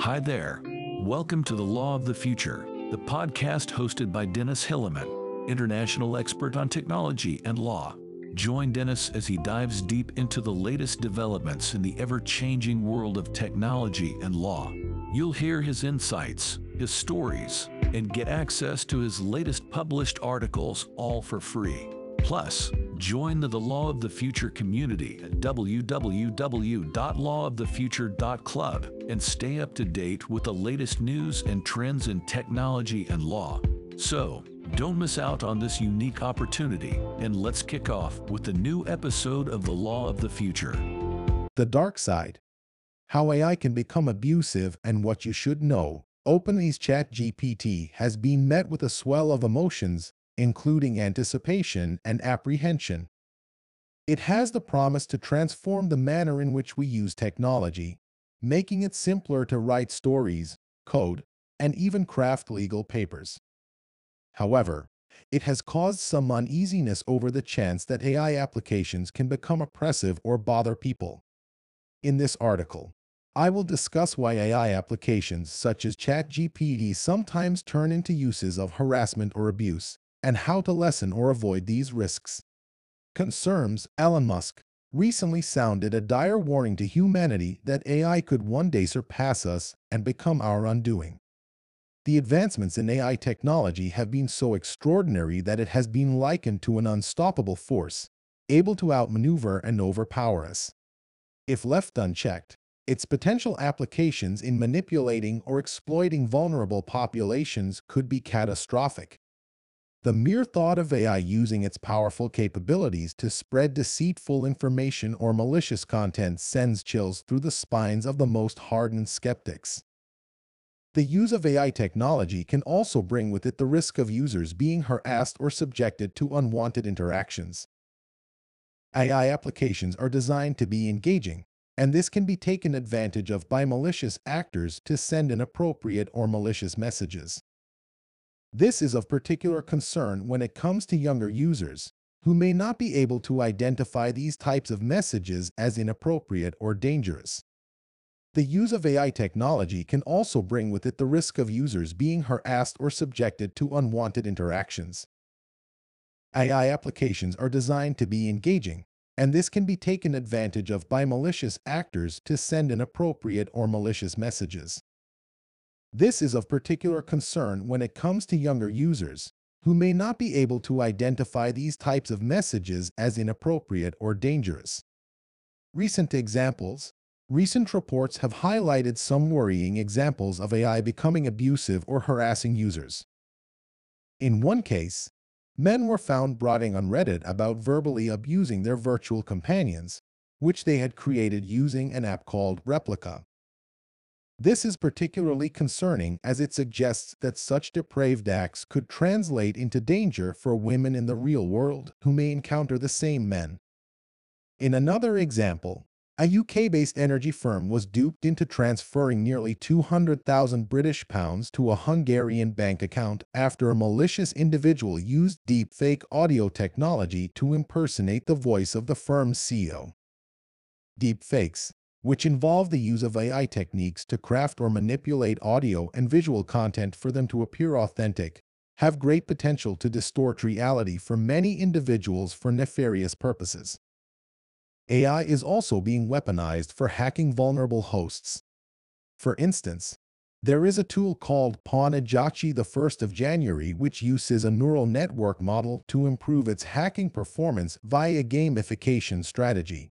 Hi there. Welcome to The Law of the Future, the podcast hosted by Dennis Hillemann, international expert on technology and law. Join Dennis as he dives deep into the latest developments in the ever changing world of technology and law. You'll hear his insights, his stories, and get access to his latest published articles all for free. Plus, join the, the Law of the Future community at www.lawofthefuture.club and stay up to date with the latest news and trends in technology and law. So, don't miss out on this unique opportunity, and let's kick off with the new episode of The Law of the Future. The Dark Side How AI Can Become Abusive and What You Should Know. OpenAI's ChatGPT has been met with a swell of emotions including anticipation and apprehension. It has the promise to transform the manner in which we use technology, making it simpler to write stories, code, and even craft legal papers. However, it has caused some uneasiness over the chance that AI applications can become oppressive or bother people. In this article, I will discuss why AI applications such as ChatGPT sometimes turn into uses of harassment or abuse, and how to lessen or avoid these risks. Concerns Elon Musk recently sounded a dire warning to humanity that AI could one day surpass us and become our undoing. The advancements in AI technology have been so extraordinary that it has been likened to an unstoppable force, able to outmaneuver and overpower us. If left unchecked, its potential applications in manipulating or exploiting vulnerable populations could be catastrophic. The mere thought of AI using its powerful capabilities to spread deceitful information or malicious content sends chills through the spines of the most hardened skeptics. The use of AI technology can also bring with it the risk of users being harassed or subjected to unwanted interactions. AI applications are designed to be engaging, and this can be taken advantage of by malicious actors to send inappropriate or malicious messages. This is of particular concern when it comes to younger users, who may not be able to identify these types of messages as inappropriate or dangerous. The use of AI technology can also bring with it the risk of users being harassed or subjected to unwanted interactions. AI applications are designed to be engaging, and this can be taken advantage of by malicious actors to send inappropriate or malicious messages. This is of particular concern when it comes to younger users, who may not be able to identify these types of messages as inappropriate or dangerous. Recent examples Recent reports have highlighted some worrying examples of AI becoming abusive or harassing users. In one case, men were found brooding on Reddit about verbally abusing their virtual companions, which they had created using an app called Replika. This is particularly concerning as it suggests that such depraved acts could translate into danger for women in the real world who may encounter the same men. In another example, a UK-based energy firm was duped into transferring nearly 200,000 British pounds to a Hungarian bank account after a malicious individual used deepfake audio technology to impersonate the voice of the firm's CEO. Deepfakes, which involve the use of AI techniques to craft or manipulate audio and visual content for them to appear authentic, have great potential to distort reality for many individuals for nefarious purposes. AI is also being weaponized for hacking vulnerable hosts. For instance, there is a tool called Pwnagotchi the 1st of January which uses a neural network model to improve its hacking performance via gamification strategy.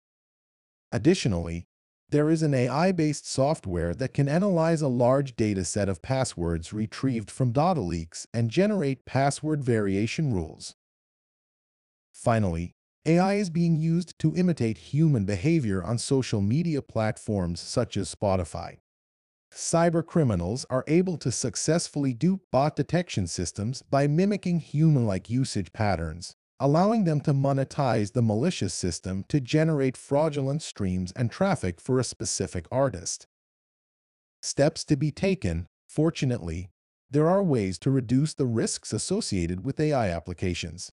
Additionally, there is an AI-based software that can analyze a large data set of passwords retrieved from data leaks and generate password variation rules. Finally, AI is being used to imitate human behavior on social media platforms such as Spotify. Cybercriminals are able to successfully dupe bot detection systems by mimicking human-like usage patterns, allowing them to monetize the malicious system to generate fraudulent streams and traffic for a specific artist. Steps to be taken. Fortunately, there are ways to reduce the risks associated with AI applications.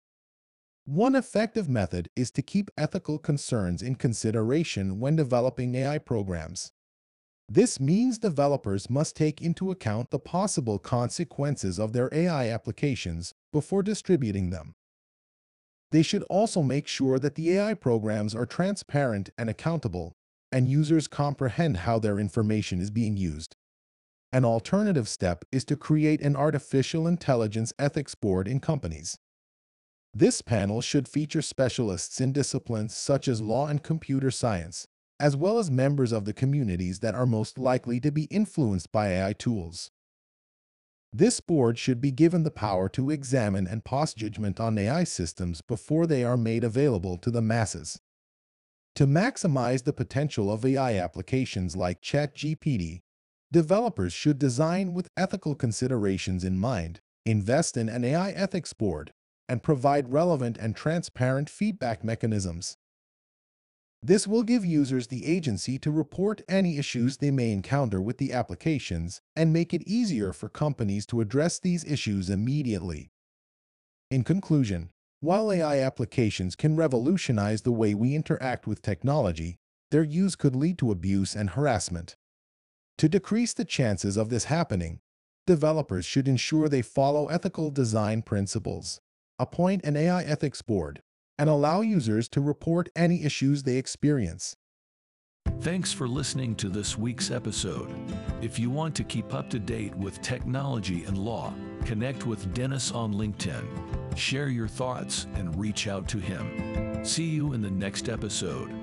One effective method is to keep ethical concerns in consideration when developing AI programs. This means developers must take into account the possible consequences of their AI applications before distributing them. They should also make sure that the AI programs are transparent and accountable, and users comprehend how their information is being used. An alternative step is to create an artificial intelligence ethics board in companies. This panel should feature specialists in disciplines such as law and computer science, as well as members of the communities that are most likely to be influenced by AI tools. This board should be given the power to examine and pass judgment on AI systems before they are made available to the masses. To maximize the potential of AI applications like ChatGPT, developers should design with ethical considerations in mind, invest in an AI ethics board, and provide relevant and transparent feedback mechanisms. This will give users the agency to report any issues they may encounter with the applications and make it easier for companies to address these issues immediately. In conclusion, while AI applications can revolutionize the way we interact with technology, their use could lead to abuse and harassment. To decrease the chances of this happening, developers should ensure they follow ethical design principles, appoint an AI ethics board, and allow users to report any issues they experience. Thanks for listening to this week's episode. If you want to keep up to date with technology and law, connect with Dennis on LinkedIn. Share your thoughts and reach out to him. See you in the next episode.